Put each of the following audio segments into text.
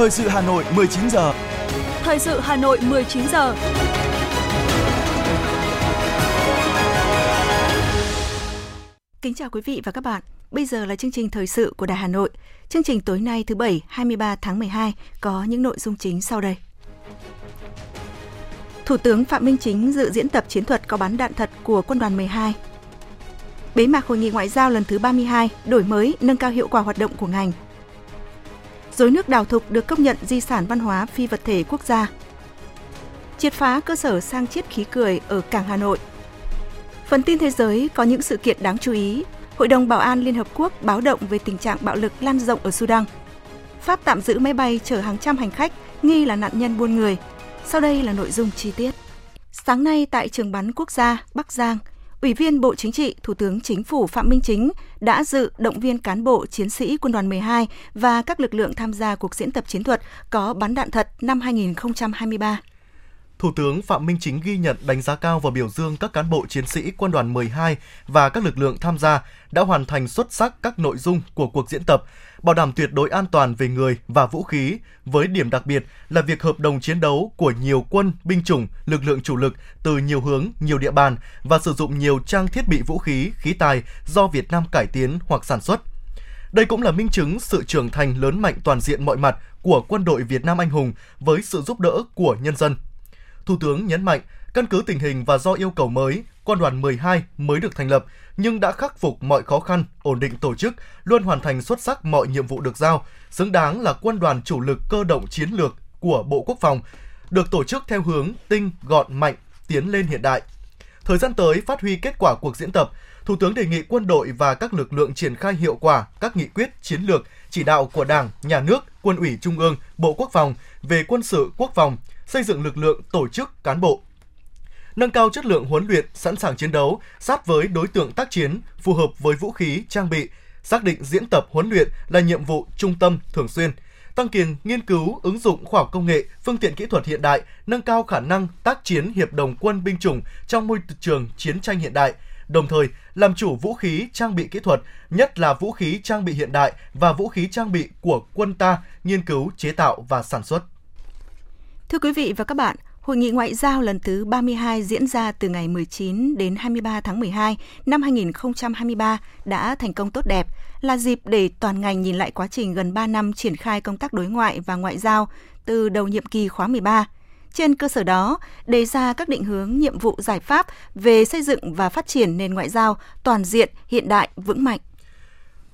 Thời sự Hà Nội 19 giờ. Thời sự Hà Nội 19 giờ. Kính chào quý vị và các bạn. Bây giờ là chương trình thời sự của Đài Hà Nội. Chương trình tối nay thứ Bảy 23 tháng 12 có những nội dung chính sau đây. Thủ tướng Phạm Minh Chính dự diễn tập chiến thuật có bắn đạn thật của Quân đoàn 12. Bế mạc hội nghị ngoại giao lần thứ 32, đổi mới, nâng cao hiệu quả hoạt động của ngành. Dối nước đào thục được công nhận di sản văn hóa phi vật thể quốc gia. Triệt phá cơ sở sang chiết khí cười ở cảng Hà Nội. Phần tin thế giới có những sự kiện đáng chú ý. Hội đồng Bảo an Liên Hợp Quốc báo động về tình trạng bạo lực lan rộng ở Sudan. Pháp tạm giữ máy bay chở hàng trăm hành khách nghi là nạn nhân buôn người. Sau đây là nội dung chi tiết. Sáng nay tại trường bắn quốc gia Bắc Giang, Ủy viên Bộ Chính trị, Thủ tướng Chính phủ Phạm Minh Chính đã dự động viên cán bộ chiến sĩ quân đoàn 12 và các lực lượng tham gia cuộc diễn tập chiến thuật có bắn đạn thật năm 2023. Thủ tướng Phạm Minh Chính ghi nhận đánh giá cao và biểu dương các cán bộ chiến sĩ quân đoàn 12 và các lực lượng tham gia đã hoàn thành xuất sắc các nội dung của cuộc diễn tập, bảo đảm tuyệt đối an toàn về người và vũ khí, với điểm đặc biệt là việc hợp đồng chiến đấu của nhiều quân, binh chủng, lực lượng chủ lực từ nhiều hướng, nhiều địa bàn và sử dụng nhiều trang thiết bị vũ khí, khí tài do Việt Nam cải tiến hoặc sản xuất. Đây cũng là minh chứng sự trưởng thành lớn mạnh toàn diện mọi mặt của quân đội Việt Nam anh hùng với sự giúp đỡ của nhân dân. Thủ tướng nhấn mạnh, căn cứ tình hình và do yêu cầu mới, quân đoàn 12 mới được thành lập nhưng đã khắc phục mọi khó khăn, ổn định tổ chức, luôn hoàn thành xuất sắc mọi nhiệm vụ được giao, xứng đáng là quân đoàn chủ lực cơ động chiến lược của Bộ Quốc phòng, được tổ chức theo hướng tinh, gọn, mạnh, tiến lên hiện đại. Thời gian tới phát huy kết quả cuộc diễn tập, Thủ tướng đề nghị quân đội và các lực lượng triển khai hiệu quả các nghị quyết, chiến lược, chỉ đạo của Đảng, Nhà nước, Quân ủy Trung ương, Bộ Quốc phòng về quân sự quốc phòng, xây dựng lực lượng tổ chức cán bộ, nâng cao chất lượng huấn luyện, sẵn sàng chiến đấu, sát với đối tượng tác chiến, phù hợp với vũ khí, trang bị, xác định diễn tập huấn luyện là nhiệm vụ trung tâm thường xuyên, tăng cường nghiên cứu, ứng dụng khoa học công nghệ, phương tiện kỹ thuật hiện đại, nâng cao khả năng tác chiến hiệp đồng quân binh chủng trong môi trường chiến tranh hiện đại, đồng thời làm chủ vũ khí trang bị kỹ thuật, nhất là vũ khí trang bị hiện đại và vũ khí trang bị của quân ta nghiên cứu, chế tạo và sản xuất. Thưa quý vị và các bạn, Hội nghị ngoại giao lần thứ 32 diễn ra từ ngày 19 đến 23 tháng 12 năm 2023 đã thành công tốt đẹp, là dịp để toàn ngành nhìn lại quá trình gần 3 năm triển khai công tác đối ngoại và ngoại giao từ đầu nhiệm kỳ khóa 13. Trên cơ sở đó, đề ra các định hướng nhiệm vụ giải pháp về xây dựng và phát triển nền ngoại giao toàn diện, hiện đại, vững mạnh.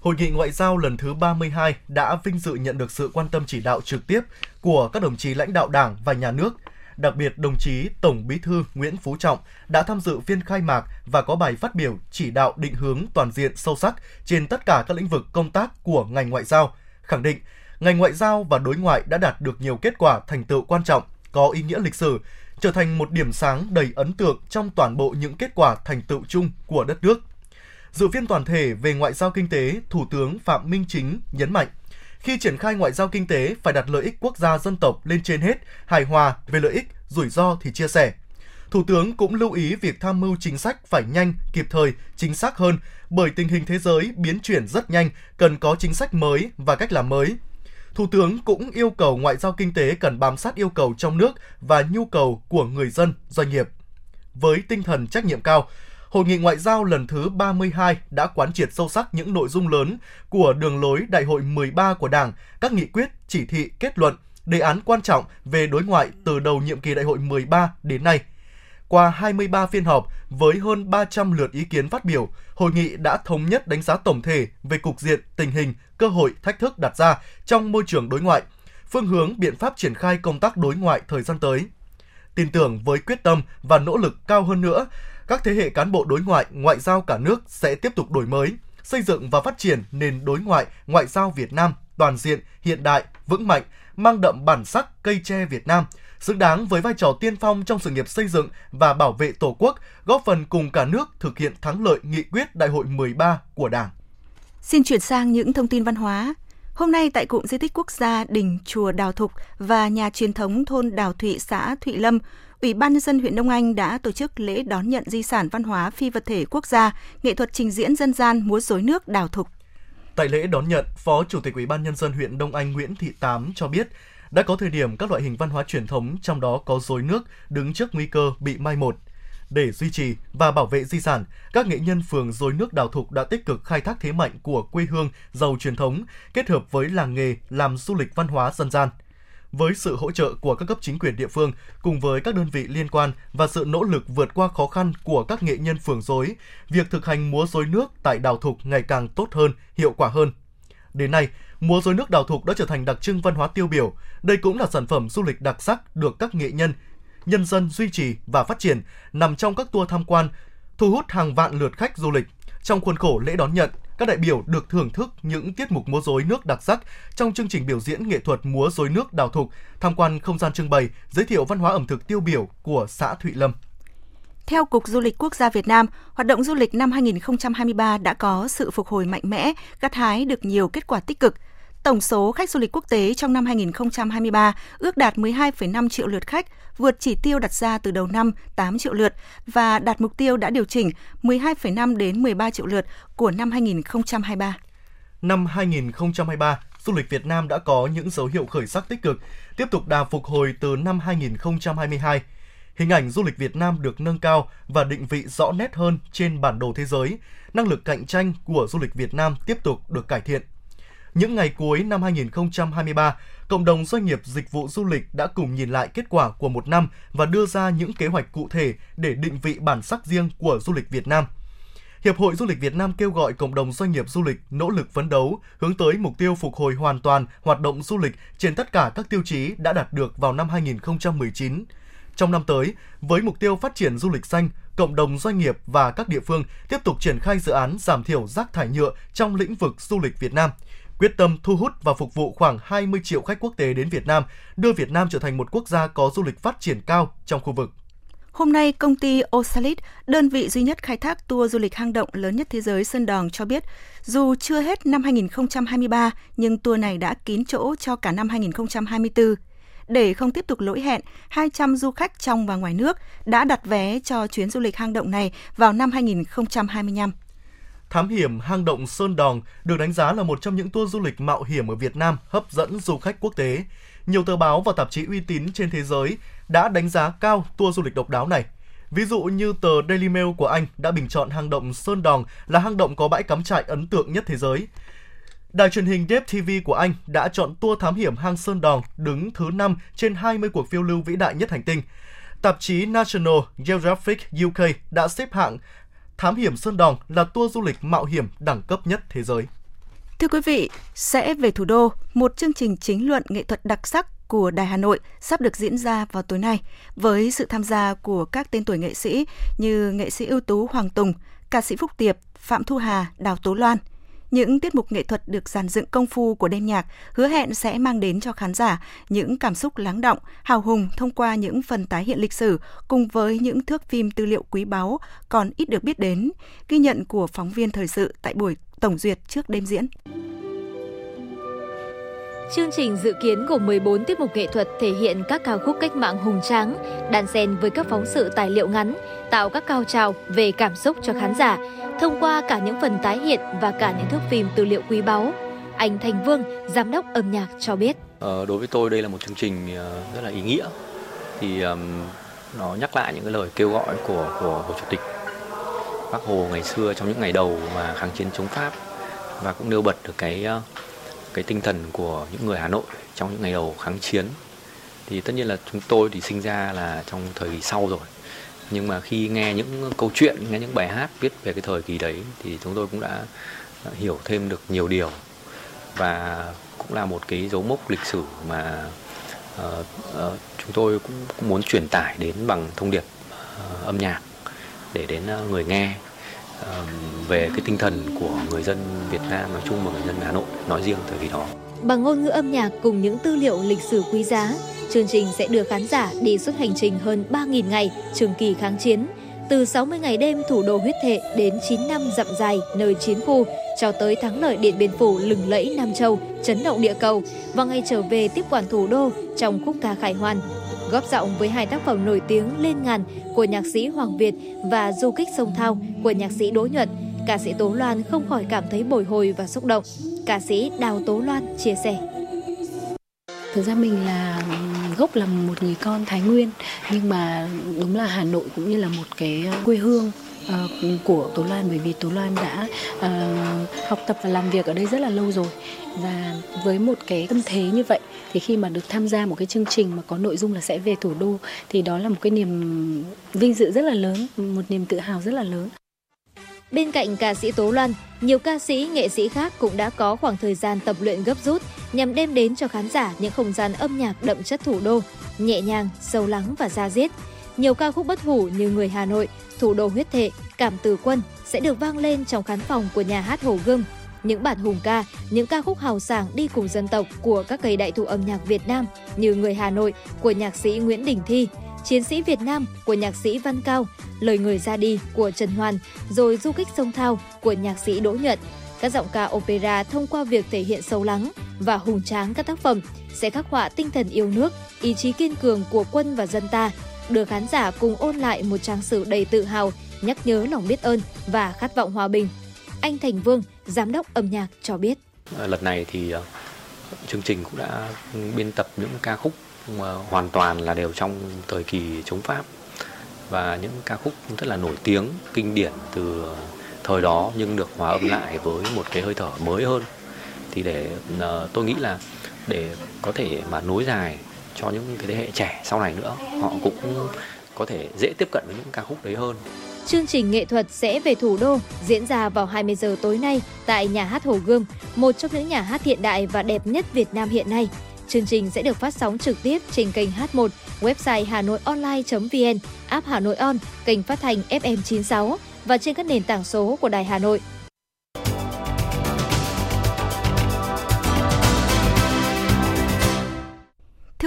Hội nghị ngoại giao lần thứ 32 đã vinh dự nhận được sự quan tâm chỉ đạo trực tiếp của các đồng chí lãnh đạo Đảng và Nhà nước. Đặc biệt, đồng chí Tổng Bí thư Nguyễn Phú Trọng đã tham dự phiên khai mạc và có bài phát biểu chỉ đạo định hướng toàn diện sâu sắc trên tất cả các lĩnh vực công tác của ngành ngoại giao, khẳng định ngành ngoại giao và đối ngoại đã đạt được nhiều kết quả thành tựu quan trọng, có ý nghĩa lịch sử, trở thành một điểm sáng đầy ấn tượng trong toàn bộ những kết quả thành tựu chung của đất nước. Dự phiên toàn thể về ngoại giao kinh tế, Thủ tướng Phạm Minh Chính nhấn mạnh, khi triển khai ngoại giao kinh tế phải đặt lợi ích quốc gia dân tộc lên trên hết, hài hòa về lợi ích, rủi ro thì chia sẻ. Thủ tướng cũng lưu ý việc tham mưu chính sách phải nhanh, kịp thời, chính xác hơn bởi tình hình thế giới biến chuyển rất nhanh, cần có chính sách mới và cách làm mới. Thủ tướng cũng yêu cầu ngoại giao kinh tế cần bám sát yêu cầu trong nước và nhu cầu của người dân, doanh nghiệp. Với tinh thần trách nhiệm cao, Hội nghị ngoại giao lần thứ 32 đã quán triệt sâu sắc những nội dung lớn của đường lối Đại hội 13 của Đảng, các nghị quyết, chỉ thị, kết luận, đề án quan trọng về đối ngoại từ đầu nhiệm kỳ Đại hội 13 đến nay. Qua 23 phiên họp với hơn 300 lượt ý kiến phát biểu, hội nghị đã thống nhất đánh giá tổng thể về cục diện, tình hình, cơ hội, thách thức đặt ra trong môi trường đối ngoại, phương hướng biện pháp triển khai công tác đối ngoại thời gian tới. Tin tưởng với quyết tâm và nỗ lực cao hơn nữa, các thế hệ cán bộ đối ngoại, ngoại giao cả nước sẽ tiếp tục đổi mới, xây dựng và phát triển nền đối ngoại, ngoại giao Việt Nam toàn diện, hiện đại, vững mạnh, mang đậm bản sắc cây tre Việt Nam, xứng đáng với vai trò tiên phong trong sự nghiệp xây dựng và bảo vệ Tổ quốc, góp phần cùng cả nước thực hiện thắng lợi nghị quyết Đại hội 13 của Đảng. Xin chuyển sang những thông tin văn hóa. Hôm nay tại cụm di tích quốc gia Đình Chùa Đào Thục và nhà truyền thống thôn Đào Thụy, xã Thụy Lâm, Ủy ban nhân dân huyện Đông Anh đã tổ chức lễ đón nhận di sản văn hóa phi vật thể quốc gia, nghệ thuật trình diễn dân gian múa rối nước Đào Thục. Tại lễ đón nhận, Phó Chủ tịch Ủy ban nhân dân huyện Đông Anh Nguyễn Thị Tám cho biết, Đã có thời điểm các loại hình văn hóa truyền thống trong đó có rối nước đứng trước nguy cơ bị mai một. Để duy trì và bảo vệ di sản, các nghệ nhân phường rối nước Đào Thục đã tích cực khai thác thế mạnh của quê hương giàu truyền thống, kết hợp với làng nghề làm du lịch văn hóa dân gian – với sự hỗ trợ của các cấp chính quyền địa phương cùng với các đơn vị liên quan và sự nỗ lực vượt qua khó khăn của các nghệ nhân phường dối, việc thực hành múa rối nước tại Đào Thục ngày càng tốt hơn, hiệu quả hơn. Đến nay, múa rối nước Đào Thục đã trở thành đặc trưng văn hóa tiêu biểu. Đây cũng là sản phẩm du lịch đặc sắc được các nghệ nhân, nhân dân duy trì và phát triển nằm trong các tour tham quan, thu hút hàng vạn lượt khách du lịch. Trong khuôn khổ lễ đón nhận, các đại biểu được thưởng thức những tiết mục múa rối nước đặc sắc trong chương trình biểu diễn nghệ thuật múa rối nước đào thục, tham quan không gian trưng bày, giới thiệu văn hóa ẩm thực tiêu biểu của xã Thụy Lâm. Theo Cục Du lịch Quốc gia Việt Nam, hoạt động du lịch năm 2023 đã có sự phục hồi mạnh mẽ, gặt hái được nhiều kết quả tích cực – Tổng số khách du lịch quốc tế trong năm 2023 ước đạt 12,5 triệu lượt khách, vượt chỉ tiêu đặt ra từ đầu năm 8 triệu lượt và đạt mục tiêu đã điều chỉnh 12,5 đến 13 triệu lượt của năm 2023. Năm 2023, du lịch Việt Nam đã có những dấu hiệu khởi sắc tích cực, tiếp tục đà phục hồi từ năm 2022. Hình ảnh du lịch Việt Nam được nâng cao và định vị rõ nét hơn trên bản đồ thế giới. Năng lực cạnh tranh của du lịch Việt Nam tiếp tục được cải thiện. Những ngày cuối năm 2023, cộng đồng doanh nghiệp dịch vụ du lịch đã cùng nhìn lại kết quả của một năm và đưa ra những kế hoạch cụ thể để định vị bản sắc riêng của du lịch Việt Nam. Hiệp hội Du lịch Việt Nam kêu gọi cộng đồng doanh nghiệp du lịch nỗ lực phấn đấu, hướng tới mục tiêu phục hồi hoàn toàn hoạt động du lịch trên tất cả các tiêu chí đã đạt được vào năm 2019. Trong năm tới, với mục tiêu phát triển du lịch xanh, cộng đồng doanh nghiệp và các địa phương tiếp tục triển khai dự án giảm thiểu rác thải nhựa trong lĩnh vực du lịch Việt Nam – quyết tâm thu hút và phục vụ khoảng 20 triệu khách quốc tế đến Việt Nam, đưa Việt Nam trở thành một quốc gia có du lịch phát triển cao trong khu vực. Hôm nay, công ty Osalit, đơn vị duy nhất khai thác tour du lịch hang động lớn nhất thế giới Sơn Đòn cho biết, dù chưa hết năm 2023, nhưng tour này đã kín chỗ cho cả năm 2024. Để không tiếp tục lỗi hẹn, 200 du khách trong và ngoài nước đã đặt vé cho chuyến du lịch hang động này vào năm 2025. Thám hiểm hang động Sơn Đòn được đánh giá là một trong những tour du lịch mạo hiểm ở Việt Nam, hấp dẫn du khách quốc tế. Nhiều tờ báo và tạp chí uy tín trên thế giới đã đánh giá cao tour du lịch độc đáo này. Ví dụ như tờ Daily Mail của Anh đã bình chọn hang động Sơn Đòn là hang động có bãi cắm trại ấn tượng nhất thế giới. Đài truyền hình Dev TV của Anh đã chọn tour thám hiểm hang Sơn Đòn đứng thứ 5 trên 20 cuộc phiêu lưu vĩ đại nhất hành tinh. Tạp chí National Geographic UK đã xếp hạng Thám hiểm Sơn Đòn là tour du lịch mạo hiểm đẳng cấp nhất thế giới. Thưa quý vị, sẽ về thủ đô, một chương trình chính luận nghệ thuật đặc sắc của Đài Hà Nội sắp được diễn ra vào tối nay với sự tham gia của các tên tuổi nghệ sĩ như nghệ sĩ ưu tú Hoàng Tùng, ca sĩ Phúc Tiệp, Phạm Thu Hà, Đào Tố Loan – những tiết mục nghệ thuật được dàn dựng công phu của đêm nhạc hứa hẹn sẽ mang đến cho khán giả những cảm xúc lắng động, hào hùng thông qua những phần tái hiện lịch sử cùng với những thước phim tư liệu quý báu còn ít được biết đến, ghi nhận của phóng viên thời sự tại buổi tổng duyệt trước đêm diễn. Chương trình dự kiến gồm 14 tiết mục nghệ thuật thể hiện các ca khúc cách mạng hùng tráng, đan xen với các phóng sự tài liệu ngắn, tạo các cao trào về cảm xúc cho khán giả thông qua cả những phần tái hiện và cả những thước phim tư liệu quý báu. Anh Thành Vương, giám đốc âm nhạc cho biết. Ờ, đối với tôi đây là một chương trình ờ, rất là ý nghĩa. Thì um, nó nhắc lại những cái lời kêu gọi của của Hồ Chủ tịch Bác Hồ ngày xưa trong những ngày đầu mà kháng chiến chống Pháp và cũng nêu bật được cái uh, cái tinh thần của những người Hà Nội trong những ngày đầu kháng chiến. Thì tất nhiên là chúng tôi thì sinh ra là trong thời kỳ sau rồi. Nhưng mà khi nghe những câu chuyện nghe những bài hát viết về cái thời kỳ đấy thì chúng tôi cũng đã hiểu thêm được nhiều điều. Và cũng là một cái dấu mốc lịch sử mà uh, uh, chúng tôi cũng, cũng muốn truyền tải đến bằng thông điệp uh, âm nhạc để đến uh, người nghe về cái tinh thần của người dân Việt Nam nói chung và người dân Hà Nội nói riêng thời kỳ đó. Bằng ngôn ngữ âm nhạc cùng những tư liệu lịch sử quý giá, Chương trình sẽ đưa khán giả đi suốt hành trình hơn 3.000 ngày trường kỳ kháng chiến, từ 60 ngày đêm thủ đô huyết thệ đến 9 năm dặm dài nơi chiến khu, cho tới thắng lợi Điện Biên Phủ lừng lẫy Nam Châu, chấn động địa cầu và ngày trở về tiếp quản thủ đô trong khúc ca khải hoàn. Góp giọng với hai tác phẩm nổi tiếng Lên ngàn của nhạc sĩ Hoàng Việt và Du kích sông Thao của nhạc sĩ Đỗ Nhuận, ca sĩ Tố Loan không khỏi cảm thấy bồi hồi và xúc động. Ca sĩ Đào Tố Loan chia sẻ. Thực ra mình là gốc là một người con Thái Nguyên nhưng mà đúng là Hà Nội cũng như là một cái quê hương uh, của Tố Loan bởi vì Tố Loan đã uh, học tập và làm việc ở đây rất là lâu rồi và với một cái tâm thế như vậy thì khi mà được tham gia một cái chương trình mà có nội dung là sẽ về thủ đô thì đó là một cái niềm vinh dự rất là lớn, một niềm tự hào rất là lớn. Bên cạnh ca sĩ Tố Loan, nhiều ca sĩ, nghệ sĩ khác cũng đã có khoảng thời gian tập luyện gấp rút nhằm đem đến cho khán giả những không gian âm nhạc đậm chất thủ đô, nhẹ nhàng, sâu lắng và da diết. Nhiều ca khúc bất hủ như Người Hà Nội, Thủ đô huyết thệ, Cảm từ quân sẽ được vang lên trong khán phòng của nhà hát Hồ Gươm. Những bản hùng ca, những ca khúc hào sảng đi cùng dân tộc của các cây đại thụ âm nhạc Việt Nam như Người Hà Nội của nhạc sĩ Nguyễn Đình Thi, Chiến sĩ Việt Nam của nhạc sĩ Văn Cao, Lời người ra đi của Trần Hoàn, rồi Du kích sông Thao của nhạc sĩ Đỗ Nhuận. Các giọng ca opera thông qua việc thể hiện sâu lắng và hùng tráng các tác phẩm sẽ khắc họa tinh thần yêu nước, ý chí kiên cường của quân và dân ta, đưa khán giả cùng ôn lại một trang sử đầy tự hào, nhắc nhớ lòng biết ơn và khát vọng hòa bình. Anh Thành Vương, giám đốc âm nhạc cho biết. À, lần này thì à, chương trình cũng đã biên tập những ca khúc à, hoàn toàn là đều trong thời kỳ chống Pháp và những ca khúc rất là nổi tiếng, kinh điển từ thời đó nhưng được hòa âm lại với một cái hơi thở mới hơn. Thì để tôi nghĩ là để có thể mà nối dài cho những cái thế hệ trẻ sau này nữa, họ cũng có thể dễ tiếp cận với những ca khúc đấy hơn. Chương trình nghệ thuật sẽ về thủ đô diễn ra vào 20 giờ tối nay tại nhà hát Hồ Gươm, một trong những nhà hát hiện đại và đẹp nhất Việt Nam hiện nay. Chương trình sẽ được phát sóng trực tiếp trên kênh H1, website hanoionline.vn, app Hà Nội On, kênh phát thanh FM96 và trên các nền tảng số của Đài Hà Nội.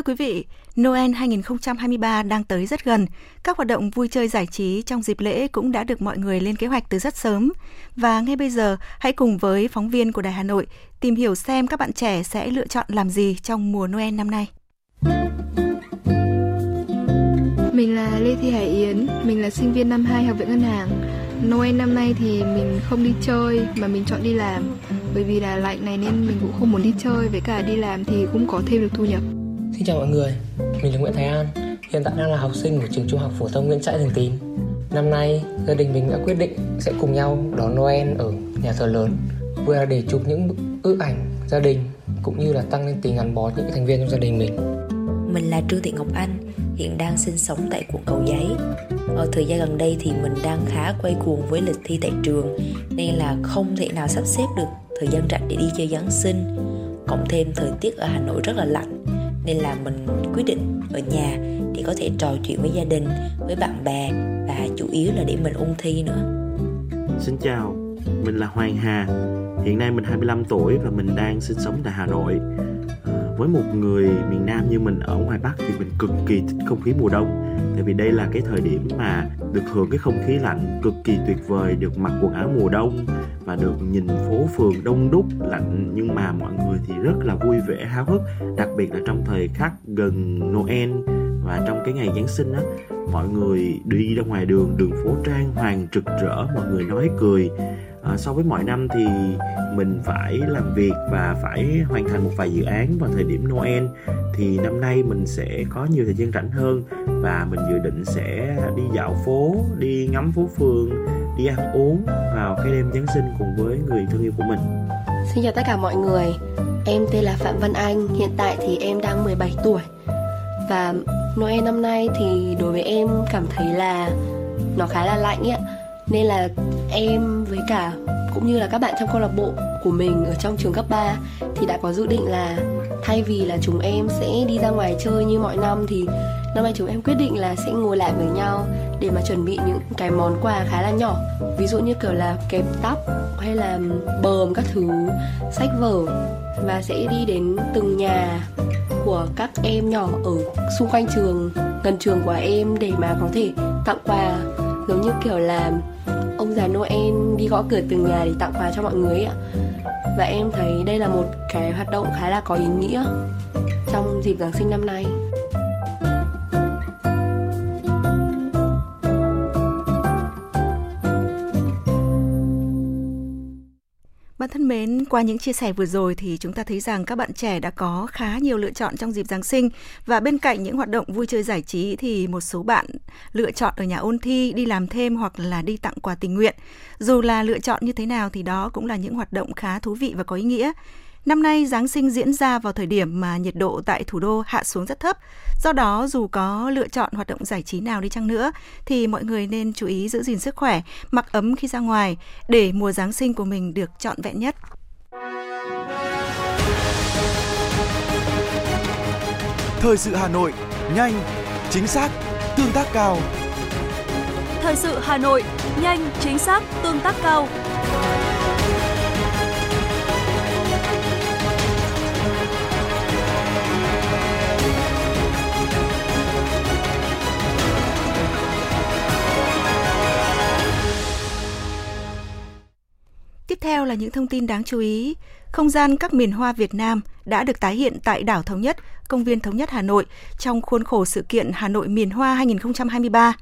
Quý vị, Noel 2023 đang tới rất gần. Các hoạt động vui chơi giải trí trong dịp lễ cũng đã được mọi người lên kế hoạch từ rất sớm. Và ngay bây giờ, hãy cùng với phóng viên của Đài Hà Nội tìm hiểu xem các bạn trẻ sẽ lựa chọn làm gì trong mùa Noel năm nay. Mình là Lê Thị Hải Yến, mình là sinh viên năm 2 Học viện Ngân hàng. Noel năm nay thì mình không đi chơi mà mình chọn đi làm bởi vì là lạnh này nên mình cũng không muốn đi chơi với cả đi làm thì cũng có thêm được thu nhập. Xin chào mọi người, mình là Nguyễn Thái An, hiện tại đang là học sinh của trường trung học phổ thông Nguyễn Trãi Thường Tín. Năm nay, gia đình mình đã quyết định sẽ cùng nhau đón Noel ở nhà thờ lớn, vừa là để chụp những ước ảnh gia đình cũng như là tăng lên tình gắn bó những thành viên trong gia đình mình. Mình là Trương Thị Ngọc Anh, hiện đang sinh sống tại quận Cầu Giấy. Ở thời gian gần đây thì mình đang khá quay cuồng với lịch thi tại trường nên là không thể nào sắp xếp được thời gian rảnh để đi chơi Giáng sinh. Cộng thêm thời tiết ở Hà Nội rất là lạnh nên là mình quyết định ở nhà để có thể trò chuyện với gia đình, với bạn bè và chủ yếu là để mình ôn thi nữa. Xin chào, mình là Hoàng Hà. Hiện nay mình 25 tuổi và mình đang sinh sống tại Hà Nội. Với một người miền Nam như mình ở ngoài Bắc thì mình cực kỳ thích không khí mùa đông. Tại vì đây là cái thời điểm mà được hưởng cái không khí lạnh cực kỳ tuyệt vời, được mặc quần áo mùa đông và được nhìn phố phường đông đúc, lạnh. Nhưng mà mọi người thì rất là vui vẻ, háo hức, đặc biệt là trong thời khắc gần Noel và trong cái ngày Giáng sinh á. Mọi người đi ra ngoài đường đường phố trang hoàng rực rỡ, mọi người nói cười à, so với mọi năm thì mình phải làm việc và phải hoàn thành một vài dự án vào thời điểm Noel. Thì năm nay mình sẽ có nhiều thời gian rảnh hơn và mình dự định sẽ đi dạo phố đi ngắm phố phường đi ăn uống vào cái đêm Giáng sinh cùng với người thân yêu của mình. Xin chào tất cả mọi người. Em tên là Phạm Văn Anh Hiện tại thì em đang 17 tuổi. Và Noel năm nay thì đối với em cảm thấy là Nó khá là lạnh ấy nên là em với cả, cũng như là các bạn trong câu lạc bộ của mình ở trong trường cấp 3 thì đã có dự định là thay vì là chúng em sẽ đi ra ngoài chơi như mọi năm thì năm nay chúng em quyết định là sẽ ngồi lại với nhau để mà chuẩn bị những cái món quà khá là nhỏ. Ví dụ như kiểu là kẹp tóc hay là bờm các thứ, sách vở và sẽ đi đến từng nhà của các em nhỏ ở xung quanh trường, gần trường của em để mà có thể tặng quà. Giống như kiểu là ông già Noel đi gõ cửa từng nhà để tặng quà cho mọi người ạ. Và em thấy đây là một cái hoạt động khá là có ý nghĩa trong dịp Giáng sinh năm nay. Bạn thân mến, qua những chia sẻ vừa rồi thì chúng ta thấy rằng các bạn trẻ đã có khá nhiều lựa chọn trong dịp Giáng sinh và bên cạnh những hoạt động vui chơi giải trí thì một số bạn lựa chọn ở nhà ôn thi, đi làm thêm hoặc là đi tặng quà tình nguyện. Dù là lựa chọn như thế nào thì đó cũng là những hoạt động khá thú vị và có ý nghĩa. Năm nay Giáng sinh diễn ra vào thời điểm mà nhiệt độ tại thủ đô hạ xuống rất thấp. Do đó dù có lựa chọn hoạt động giải trí nào đi chăng nữa thì mọi người nên chú ý giữ gìn sức khỏe, mặc ấm khi ra ngoài để mùa Giáng sinh của mình được trọn vẹn nhất. Thời sự Hà Nội, nhanh, chính xác, tương tác cao. Thời sự Hà Nội, nhanh, chính xác, tương tác cao. Là những thông tin đáng chú ý. Không gian các miền hoa Việt Nam đã được tái hiện tại đảo Thống Nhất, công viên Thống Nhất Hà Nội trong khuôn khổ sự kiện Hà Nội miền hoa 2023.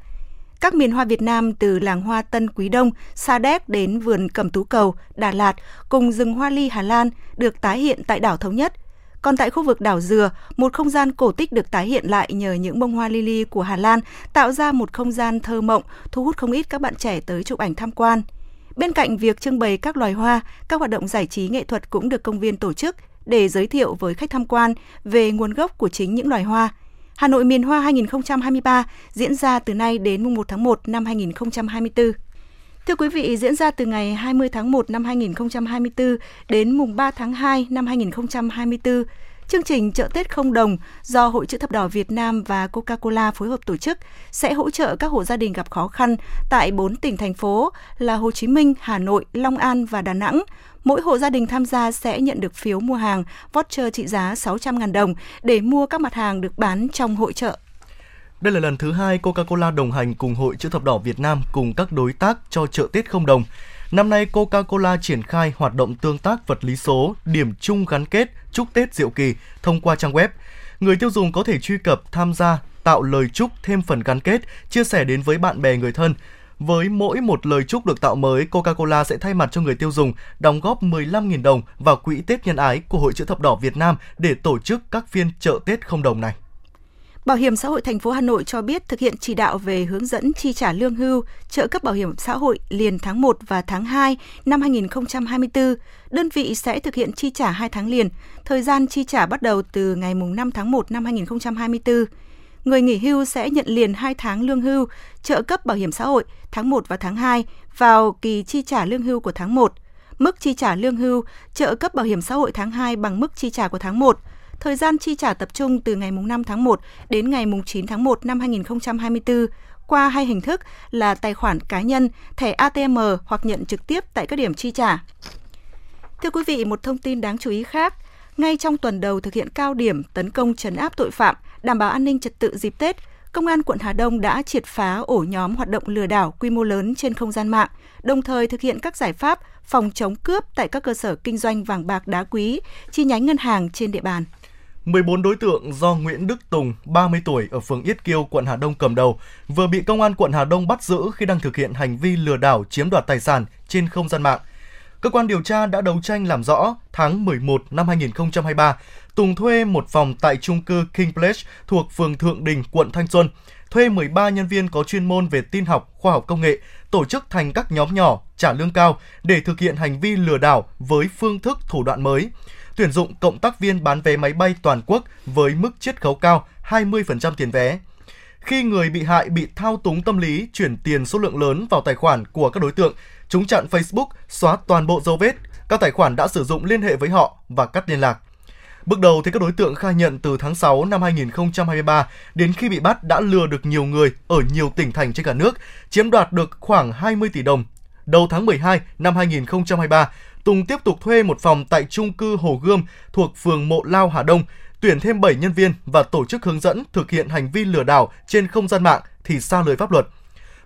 Các miền hoa Việt Nam từ làng hoa Tân Quý Đông, Sa Đéc đến vườn Cẩm Tú Cầu, Đà Lạt cùng rừng hoa ly Hà Lan được tái hiện tại đảo Thống Nhất. Còn tại khu vực đảo Dừa, một không gian cổ tích được tái hiện lại nhờ những bông hoa lily của Hà Lan tạo ra một không gian thơ mộng, thu hút không ít các bạn trẻ tới chụp ảnh tham quan. Bên cạnh việc trưng bày các loài hoa, các hoạt động giải trí nghệ thuật cũng được công viên tổ chức để giới thiệu với khách tham quan về nguồn gốc của chính những loài hoa. Hà Nội miền hoa 2023 diễn ra từ nay đến mùng 1 tháng 1 năm 2024. Thưa quý vị, diễn ra từ ngày 20 tháng 1 năm 2024 đến mùng 3 tháng 2 năm 2024, Chương trình chợ Tết không đồng do Hội chữ thập đỏ Việt Nam và Coca-Cola phối hợp tổ chức sẽ hỗ trợ các hộ gia đình gặp khó khăn tại 4 tỉnh thành phố là Hồ Chí Minh, Hà Nội, Long An và Đà Nẵng. Mỗi hộ gia đình tham gia sẽ nhận được phiếu mua hàng voucher trị giá 600.000 đồng để mua các mặt hàng được bán trong hội trợ. Đây là lần thứ hai Coca-Cola đồng hành cùng Hội chữ thập đỏ Việt Nam cùng các đối tác cho chợ Tết không đồng. Năm nay, Coca-Cola triển khai hoạt động tương tác vật lý số, điểm chung gắn kết, chúc Tết diệu kỳ thông qua trang web. Người tiêu dùng có thể truy cập, tham gia, tạo lời chúc thêm phần gắn kết, chia sẻ đến với bạn bè người thân. Với mỗi một lời chúc được tạo mới, Coca-Cola sẽ thay mặt cho người tiêu dùng đóng góp 15.000 đồng vào quỹ Tết nhân ái của Hội chữ thập đỏ Việt Nam để tổ chức các phiên chợ Tết không đồng này. Bảo hiểm xã hội thành phố Hà Nội cho biết thực hiện chỉ đạo về hướng dẫn chi trả lương hưu, trợ cấp bảo hiểm xã hội liền tháng 1 và tháng 2 năm 2024, đơn vị sẽ thực hiện chi trả 2 tháng liền, thời gian chi trả bắt đầu từ ngày 5 tháng 1 năm 2024. Người nghỉ hưu sẽ nhận liền 2 tháng lương hưu, trợ cấp bảo hiểm xã hội tháng 1 và tháng 2 vào kỳ chi trả lương hưu của tháng 1. Mức chi trả lương hưu, trợ cấp bảo hiểm xã hội tháng 2 bằng mức chi trả của tháng 1 thời gian chi trả tập trung từ ngày 5 tháng 1 đến ngày 9 tháng 1 năm 2024 qua hai hình thức là tài khoản cá nhân, thẻ ATM hoặc nhận trực tiếp tại các điểm chi trả. Thưa quý vị, một thông tin đáng chú ý khác, ngay trong tuần đầu thực hiện cao điểm tấn công chấn áp tội phạm, đảm bảo an ninh trật tự dịp Tết, Công an quận Hà Đông đã triệt phá ổ nhóm hoạt động lừa đảo quy mô lớn trên không gian mạng, đồng thời thực hiện các giải pháp phòng chống cướp tại các cơ sở kinh doanh vàng bạc đá quý, chi nhánh ngân hàng trên địa bàn. 14 đối tượng do Nguyễn Đức Tùng, 30 tuổi ở phường Yết Kiêu, quận Hà Đông cầm đầu, vừa bị công an quận Hà Đông bắt giữ khi đang thực hiện hành vi lừa đảo chiếm đoạt tài sản trên không gian mạng. Cơ quan điều tra đã đấu tranh làm rõ tháng 11 năm 2023, Tùng thuê một phòng tại trung cư King Place thuộc phường Thượng Đình, quận Thanh Xuân, thuê 13 nhân viên có chuyên môn về tin học, khoa học công nghệ, tổ chức thành các nhóm nhỏ, trả lương cao để thực hiện hành vi lừa đảo với phương thức thủ đoạn mới – tuyển dụng cộng tác viên bán vé máy bay toàn quốc với mức chiết khấu cao 20% tiền vé. Khi người bị hại bị thao túng tâm lý chuyển tiền số lượng lớn vào tài khoản của các đối tượng, chúng chặn Facebook, xóa toàn bộ dấu vết, các tài khoản đã sử dụng liên hệ với họ và cắt liên lạc. Bước đầu thì các đối tượng khai nhận từ tháng 6 năm 2023 đến khi bị bắt đã lừa được nhiều người ở nhiều tỉnh thành trên cả nước, chiếm đoạt được khoảng 20 tỷ đồng. Đầu tháng 12 năm 2023, Tùng tiếp tục thuê một phòng tại trung cư Hồ Gươm thuộc phường Mộ Lao Hà Đông, tuyển thêm 7 nhân viên và tổ chức hướng dẫn thực hiện hành vi lừa đảo trên không gian mạng thì xa lưới pháp luật.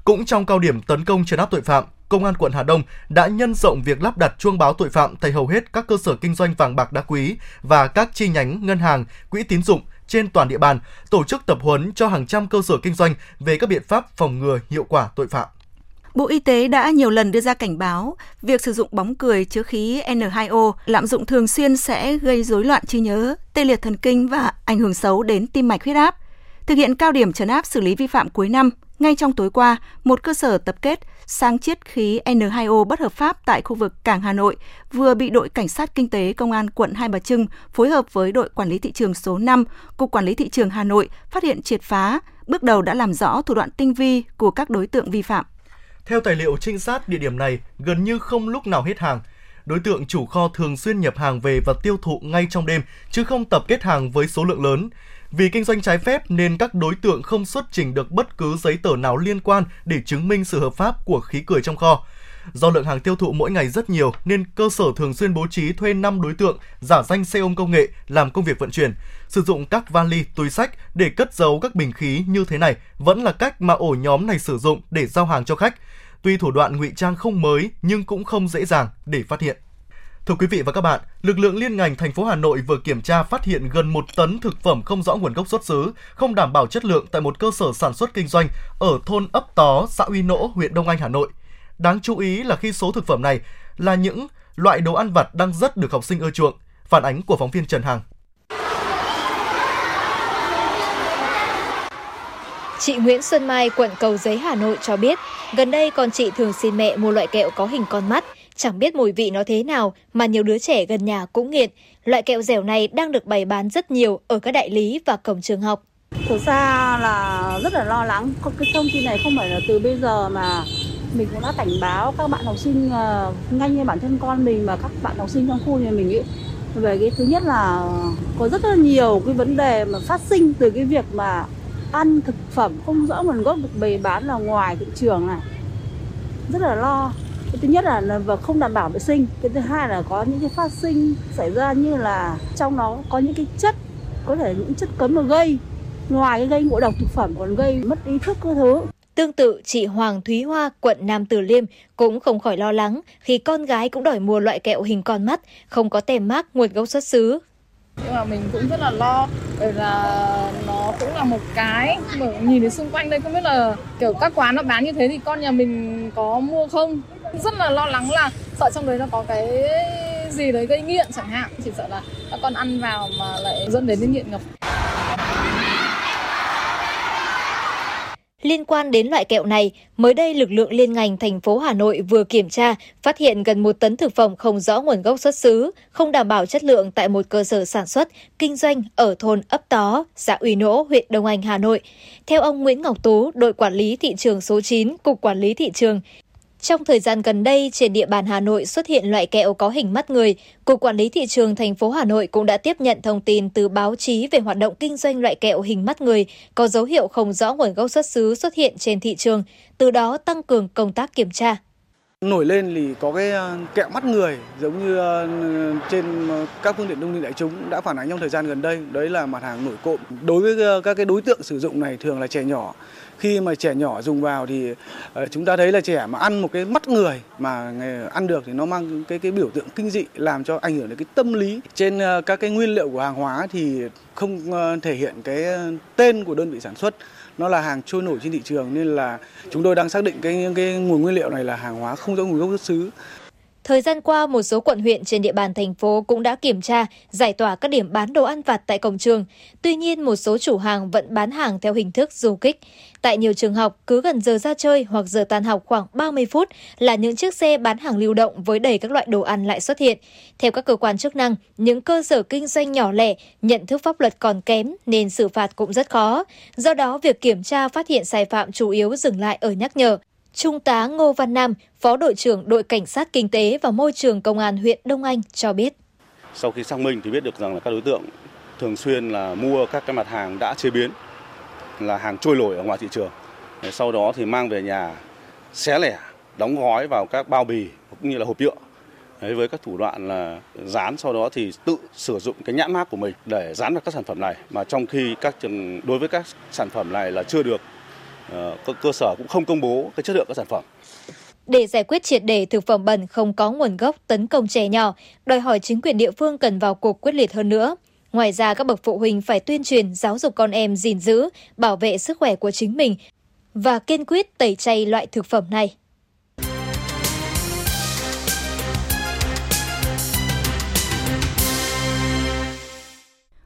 Cũng trong cao điểm tấn công trấn áp tội phạm, Công an quận Hà Đông đã nhân rộng việc lắp đặt chuông báo tội phạm tại hầu hết các cơ sở kinh doanh vàng bạc đá quý và các chi nhánh ngân hàng, quỹ tín dụng trên toàn địa bàn, tổ chức tập huấn cho hàng trăm cơ sở kinh doanh về các biện pháp phòng ngừa hiệu quả tội phạm. Bộ Y tế đã nhiều lần đưa ra cảnh báo việc sử dụng bóng cười chứa khí N2O lạm dụng thường xuyên sẽ gây rối loạn trí nhớ, tê liệt thần kinh và ảnh hưởng xấu đến tim mạch huyết áp. Thực hiện cao điểm trấn áp xử lý vi phạm cuối năm, ngay trong tối qua, một cơ sở tập kết sang chiết khí N2O bất hợp pháp tại khu vực Cảng Hà Nội vừa bị đội Cảnh sát Kinh tế Công an quận Hai Bà Trưng phối hợp với đội Quản lý Thị trường số 5, Cục Quản lý Thị trường Hà Nội phát hiện triệt phá, bước đầu đã làm rõ thủ đoạn tinh vi của các đối tượng vi phạm. Theo tài liệu trinh sát, địa điểm này gần như không lúc nào hết hàng. Đối tượng chủ kho thường xuyên nhập hàng về và tiêu thụ ngay trong đêm, chứ không tập kết hàng với số lượng lớn. Vì kinh doanh trái phép nên các đối tượng không xuất trình được bất cứ giấy tờ nào liên quan để chứng minh sự hợp pháp của khí cười trong kho. Do lượng hàng tiêu thụ mỗi ngày rất nhiều nên cơ sở thường xuyên bố trí thuê 5 đối tượng giả danh xe ôm công nghệ làm công việc vận chuyển. Sử dụng các vali, túi sách để cất giấu các bình khí như thế này vẫn là cách mà ổ nhóm này sử dụng để giao hàng cho khách. Tuy thủ đoạn ngụy trang không mới nhưng cũng không dễ dàng để phát hiện. Thưa quý vị và các bạn, lực lượng liên ngành thành phố Hà Nội vừa kiểm tra phát hiện gần một tấn thực phẩm không rõ nguồn gốc xuất xứ, không đảm bảo chất lượng tại một cơ sở sản xuất kinh doanh ở thôn ấp Tó, xã Uy Nỗ, huyện Đông Anh, Hà Nội. Đáng chú ý là khi số thực phẩm này là những loại đồ ăn vặt đang rất được học sinh ưa chuộng. Phản ánh của phóng viên Trần Hằng. Chị Nguyễn Xuân Mai, quận Cầu Giấy, Hà Nội cho biết, gần đây con chị thường xin mẹ mua loại kẹo có hình con mắt, chẳng biết mùi vị nó thế nào mà nhiều đứa trẻ gần nhà cũng nghiện. Loại kẹo dẻo này đang được bày bán rất nhiều ở các đại lý và cổng trường học. Thực ra là rất là lo lắng, cái thông tin này không phải là từ bây giờ mà mình cũng đã cảnh báo các bạn học sinh ờ, ngay như bản thân con mình và các bạn học sinh trong khu nhà mình ấy về cái thứ nhất là có rất là nhiều cái vấn đề mà phát sinh từ cái việc mà ăn thực phẩm không rõ nguồn gốc được bày bán là ngoài thị trường này. Rất là lo. Cái thứ nhất là và không đảm bảo vệ sinh. Cái thứ hai là có những cái phát sinh xảy ra như là trong nó có những cái chất có thể những chất cấm mà gây. Ngoài cái gây ngộ độc thực phẩm còn gây mất ý thức cơ thứ. Tương tự, chị Hoàng Thúy Hoa, quận Nam Từ Liêm cũng không khỏi lo lắng khi con gái cũng đòi mua loại kẹo hình con mắt, không có tem mác nguồn gốc xuất xứ. Nhưng mà mình cũng rất là lo, bởi là nó cũng là một cái mà nhìn thấy xung quanh đây không biết là kiểu các quán nó bán như thế thì con nhà mình có mua không? Rất là lo lắng là sợ trong đấy nó có cái gì đấy gây nghiện chẳng hạn, chỉ sợ là các con ăn vào mà lại dẫn đến cái nghiện ngập. Liên quan đến loại kẹo này, mới đây lực lượng liên ngành thành phố Hà Nội vừa kiểm tra, phát hiện gần một tấn thực phẩm không rõ nguồn gốc xuất xứ, không đảm bảo chất lượng tại một cơ sở sản xuất, kinh doanh ở thôn ấp Tó, xã Uy Nỗ, huyện Đông Anh, Hà Nội. Theo ông Nguyễn Ngọc Tú, đội quản lý thị trường số 9, Cục Quản lý Thị trường, trong thời gian gần đây, trên địa bàn Hà Nội xuất hiện loại kẹo có hình mắt người. Cục Quản lý Thị trường thành phố Hà Nội cũng đã tiếp nhận thông tin từ báo chí về hoạt động kinh doanh loại kẹo hình mắt người có dấu hiệu không rõ nguồn gốc xuất xứ xuất hiện trên thị trường, từ đó tăng cường công tác kiểm tra. Nổi lên thì có cái ờ, kẹo mắt người giống như ờ, trên các phương tiện thông tin đại chúng đã phản ánh trong thời gian gần đây. Đấy là mặt hàng nổi cộm. Đối với ờ, các cái đối tượng sử dụng này thường là trẻ nhỏ khi mà trẻ nhỏ dùng vào thì ờ, chúng ta thấy là trẻ mà ăn một cái mắt người mà ăn được thì nó mang cái cái biểu tượng kinh dị, làm cho ảnh hưởng đến cái tâm lý. Trên ờ, các cái nguyên liệu của hàng hóa thì không ờ, thể hiện cái tên của đơn vị sản xuất. Nó là hàng trôi nổi trên thị trường nên là chúng tôi đang xác định cái cái nguồn nguyên liệu này là hàng hóa không rõ nguồn gốc xuất xứ. Thời gian qua, một số quận huyện trên địa bàn thành phố cũng đã kiểm tra, giải tỏa các điểm bán đồ ăn vặt tại cổng trường. Tuy nhiên, một số chủ hàng vẫn bán hàng theo hình thức du kích. Tại nhiều trường học, cứ gần giờ ra chơi hoặc giờ tan học khoảng 30 phút là những chiếc xe bán hàng lưu động với đầy các loại đồ ăn lại xuất hiện. Theo các cơ quan chức năng, những cơ sở kinh doanh nhỏ lẻ, nhận thức pháp luật còn kém nên xử phạt cũng rất khó. Do đó, việc kiểm tra phát hiện sai phạm chủ yếu dừng lại ở nhắc nhở, Trung tá Ngô Văn Nam, Phó đội trưởng đội Cảnh sát Kinh tế và Môi trường Công an huyện Đông Anh cho biết. Sau khi xác minh thì biết được rằng là các đối tượng thường xuyên là mua các cái mặt hàng đã chế biến là hàng trôi nổi ở ngoài thị trường. Sau đó thì mang về nhà xé lẻ, đóng gói vào các bao bì cũng như là hộp nhựa. Đấy, với các thủ đoạn là dán sau đó thì tự sử dụng cái nhãn mác của mình để dán vào các sản phẩm này mà trong khi các đối với các sản phẩm này là chưa được Ờ, các cơ sở cũng không công bố cái chất lượng các sản phẩm. Để giải quyết triệt đề thực phẩm bẩn không có nguồn gốc tấn công trẻ nhỏ, đòi hỏi chính quyền địa phương cần vào cuộc quyết liệt hơn nữa. Ngoài ra các bậc phụ huynh phải tuyên truyền giáo dục con em gìn giữ, bảo vệ sức khỏe của chính mình và kiên quyết tẩy chay loại thực phẩm này.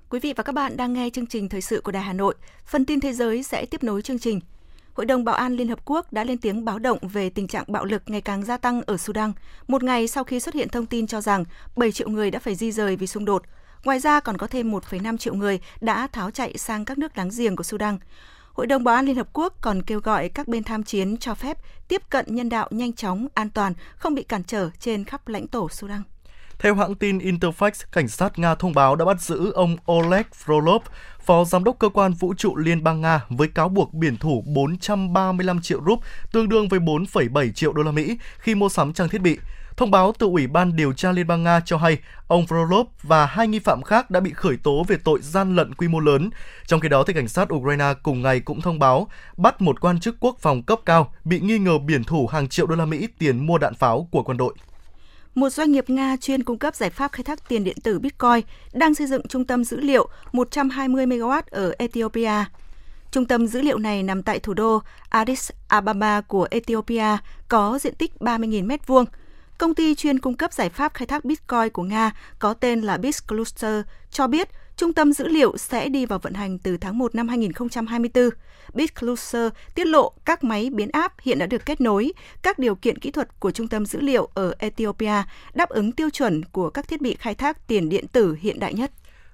Quý vị và các bạn đang nghe chương trình thời sự của Đài Hà Nội. Phần tin thế giới sẽ tiếp nối chương trình. Hội đồng Bảo an Liên Hợp Quốc đã lên tiếng báo động về tình trạng bạo lực ngày càng gia tăng ở Sudan, một ngày sau khi xuất hiện thông tin cho rằng 7 triệu người đã phải di rời vì xung đột. Ngoài ra còn có thêm 1,5 triệu người đã tháo chạy sang các nước láng giềng của Sudan. Hội đồng Bảo an Liên Hợp Quốc còn kêu gọi các bên tham chiến cho phép tiếp cận nhân đạo nhanh chóng, an toàn, không bị cản trở trên khắp lãnh thổ Sudan. Theo hãng tin Interfax, cảnh sát Nga thông báo đã bắt giữ ông Oleg Frolov, phó giám đốc cơ quan vũ trụ Liên bang Nga với cáo buộc biển thủ 435 triệu rúp, tương đương với 4,7 triệu đô la Mỹ khi mua sắm trang thiết bị. Thông báo từ Ủy ban điều tra Liên bang Nga cho hay ông Frolov và hai nghi phạm khác đã bị khởi tố về tội gian lận quy mô lớn. Trong khi đó, thì cảnh sát Ukraine cùng ngày cũng thông báo bắt một quan chức quốc phòng cấp cao bị nghi ngờ biển thủ hàng triệu đô la Mỹ tiền mua đạn pháo của quân đội. Một doanh nghiệp Nga chuyên cung cấp giải pháp khai thác tiền điện tử Bitcoin đang xây dựng trung tâm dữ liệu 120 MW ở Ethiopia. Trung tâm dữ liệu này nằm tại thủ đô Addis Ababa của Ethiopia, có diện tích 30.000 m2. Công ty chuyên cung cấp giải pháp khai thác Bitcoin của Nga có tên là BitCluster cho biết trung tâm dữ liệu sẽ đi vào vận hành từ tháng 1 năm 2024. BitCluster tiết lộ các máy biến áp hiện đã được kết nối, các điều kiện kỹ thuật của trung tâm dữ liệu ở Ethiopia đáp ứng tiêu chuẩn của các thiết bị khai thác tiền điện tử hiện đại nhất.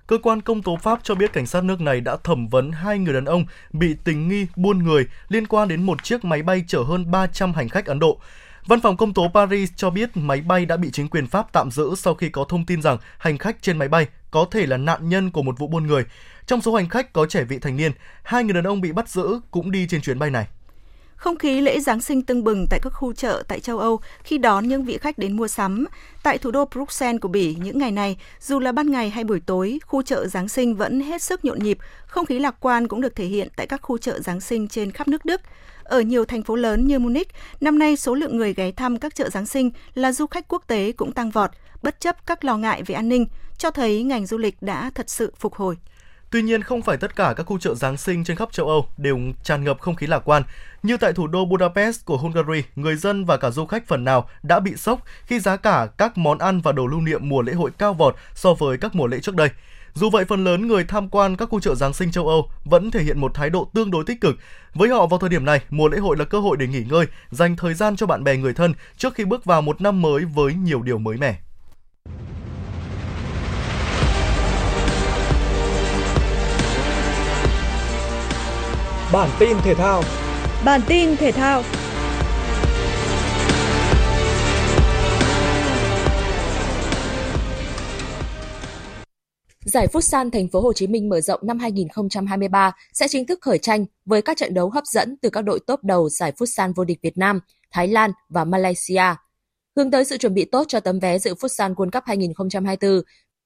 Cơ quan công tố Pháp cho biết cảnh sát nước này đã thẩm vấn hai người đàn ông bị tình nghi buôn người liên quan đến một chiếc máy bay chở hơn 300 hành khách Ấn Độ. Văn phòng công tố Paris cho biết máy bay đã bị chính quyền Pháp tạm giữ sau khi có thông tin rằng hành khách trên máy bay có thể là nạn nhân của một vụ buôn người. Trong số hành khách có trẻ vị thành niên, hai người đàn ông bị bắt giữ cũng đi trên chuyến bay này. Không khí lễ Giáng sinh tưng bừng tại các khu chợ tại châu Âu khi đón những vị khách đến mua sắm. Tại thủ đô Bruxelles của Bỉ những ngày này, dù là ban ngày hay buổi tối, khu chợ Giáng sinh vẫn hết sức nhộn nhịp. Không khí lạc quan cũng được thể hiện tại các khu chợ Giáng sinh trên khắp nước Đức. Ở nhiều thành phố lớn như Munich, năm nay số lượng người ghé thăm các chợ Giáng sinh là du khách quốc tế cũng tăng vọt, bất chấp các lo ngại về an ninh, cho thấy ngành du lịch đã thật sự phục hồi. Tuy nhiên, không phải tất cả các khu chợ Giáng sinh trên khắp châu Âu đều tràn ngập không khí lạc quan. Như tại thủ đô Budapest của Hungary, người dân và cả du khách phần nào đã bị sốc khi giá cả các món ăn và đồ lưu niệm mùa lễ hội cao vọt so với các mùa lễ trước đây. Dù vậy, phần lớn người tham quan các khu chợ Giáng sinh châu Âu vẫn thể hiện một thái độ tương đối tích cực. Với họ vào thời điểm này, mùa lễ hội là cơ hội để nghỉ ngơi, dành thời gian cho bạn bè người thân trước khi bước vào một năm mới với nhiều điều mới mẻ. Bản tin thể thao. Bản tin thể thao. Giải Futsal Thành phố Hồ Chí Minh mở rộng năm 2023 sẽ chính thức khởi tranh với các trận đấu hấp dẫn từ các đội top đầu giải Futsal vô địch Việt Nam, Thái Lan và Malaysia. Hướng tới sự chuẩn bị tốt cho tấm vé dự Futsal World Cup 2024,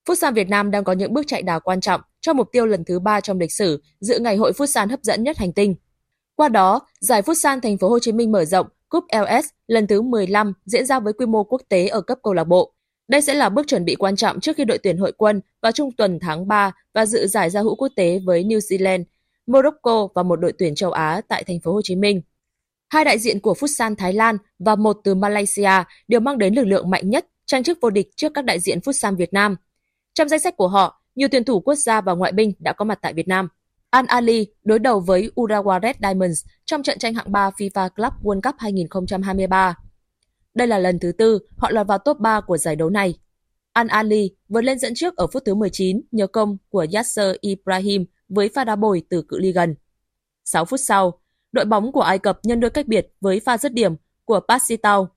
Futsal Việt Nam đang có những bước chạy đà quan trọng cho mục tiêu lần thứ ba trong lịch sử dự ngày hội Futsal hấp dẫn nhất hành tinh. Qua đó, giải Futsal Thành phố Hồ Chí Minh mở rộng Cúp LS lần thứ 15 diễn ra với quy mô quốc tế ở cấp câu lạc bộ. Đây sẽ là bước chuẩn bị quan trọng trước khi đội tuyển hội quân vào trung tuần tháng 3 và dự giải giao hữu quốc tế với New Zealand, Morocco và một đội tuyển châu Á tại thành phố Hồ Chí Minh. Hai đại diện của Futsal Thái Lan và một từ Malaysia đều mang đến lực lượng mạnh nhất tranh chức vô địch trước các đại diện Futsal Việt Nam. Trong danh sách của họ, nhiều tuyển thủ quốc gia và ngoại binh đã có mặt tại Việt Nam. Al Ali đối đầu với Urawa Red Diamonds trong trận tranh hạng 3 FIFA Club World Cup 2023. Đây là lần thứ tư họ lọt vào top 3 của giải đấu này. Al Ali vượt lên dẫn trước ở phút thứ 19 nhờ công của Yasser Ibrahim với pha đá bồi từ cự ly gần. 6 phút sau, đội bóng của Ai Cập nhân đôi cách biệt với pha dứt điểm của Pasitao.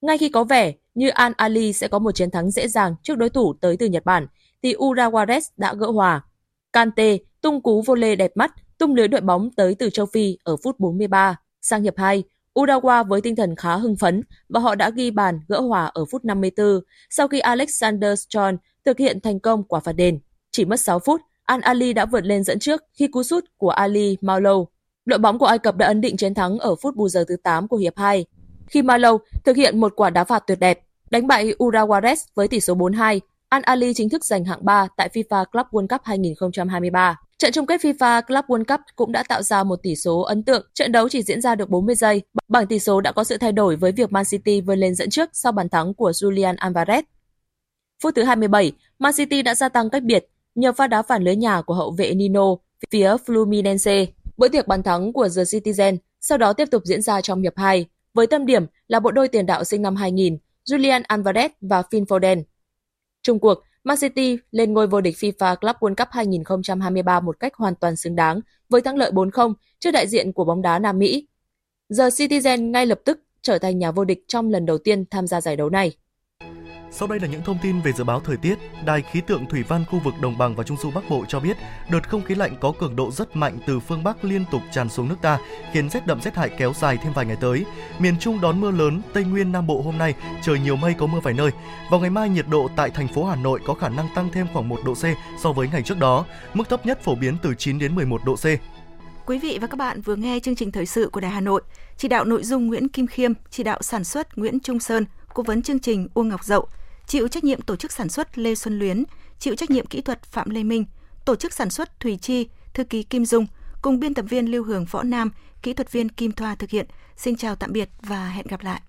Ngay khi có vẻ như Al Ali sẽ có một chiến thắng dễ dàng trước đối thủ tới từ Nhật Bản, thì Urawares đã gỡ hòa. Kante tung cú volley đẹp mắt, tung lưới đội bóng tới từ châu Phi ở phút 43. Sang hiệp 2, Urawa với tinh thần khá hưng phấn và họ đã ghi bàn gỡ hòa ở phút 54 sau khi Alexander Strong thực hiện thành công quả phạt đền. Chỉ mất 6 phút, Al Ali đã vượt lên dẫn trước khi cú sút của Ali Malou Đội bóng của Ai Cập đã ấn định chiến thắng ở phút bù giờ thứ 8 của hiệp 2. Khi Malou thực hiện một quả đá phạt tuyệt đẹp, đánh bại Urawares với tỷ số 4-2, Al Ali chính thức giành hạng 3 tại FIFA Club World Cup 2023. Trận chung kết FIFA Club World Cup cũng đã tạo ra một tỷ số ấn tượng. Trận đấu chỉ diễn ra được 40 giây. Bảng tỷ số đã có sự thay đổi với việc Man City vươn lên dẫn trước sau bàn thắng của Julian Alvarez. Phút thứ 27, Man City đã gia tăng cách biệt nhờ pha đá phản lưới nhà của hậu vệ Nino phía Fluminense. Bữa tiệc bàn thắng của The Citizen sau đó tiếp tục diễn ra trong hiệp 2, với tâm điểm là bộ đôi tiền đạo sinh năm 2000, Julian Alvarez và Phil Foden. Trung cuộc, Man City lên ngôi vô địch FIFA Club World Cup 2023 một cách hoàn toàn xứng đáng với thắng lợi 4-0 trước đại diện của bóng đá Nam Mỹ. Giờ Citizen ngay lập tức trở thành nhà vô địch trong lần đầu tiên tham gia giải đấu này. Sau đây là những thông tin về dự báo thời tiết. Đài khí tượng thủy văn khu vực đồng bằng và trung du Bắc Bộ cho biết, đợt không khí lạnh có cường độ rất mạnh từ phương Bắc liên tục tràn xuống nước ta, khiến rét đậm rét hại kéo dài thêm vài ngày tới. Miền Trung đón mưa lớn, Tây Nguyên Nam Bộ hôm nay trời nhiều mây có mưa vài nơi. Vào ngày mai nhiệt độ tại thành phố Hà Nội có khả năng tăng thêm khoảng 1 độ C so với ngày trước đó, mức thấp nhất phổ biến từ 9 đến 11 độ C. Quý vị và các bạn vừa nghe chương trình thời sự của Đài Hà Nội, chỉ đạo nội dung Nguyễn Kim Khiêm, chỉ đạo sản xuất Nguyễn Trung Sơn, cố vấn chương trình Uông Ngọc Dậu, chịu trách nhiệm tổ chức sản xuất Lê Xuân Luyến, chịu trách nhiệm kỹ thuật Phạm Lê Minh, tổ chức sản xuất Thùy Chi, thư ký Kim Dung, cùng biên tập viên Lưu Hường Võ Nam, kỹ thuật viên Kim Thoa thực hiện. Xin chào tạm biệt và hẹn gặp lại.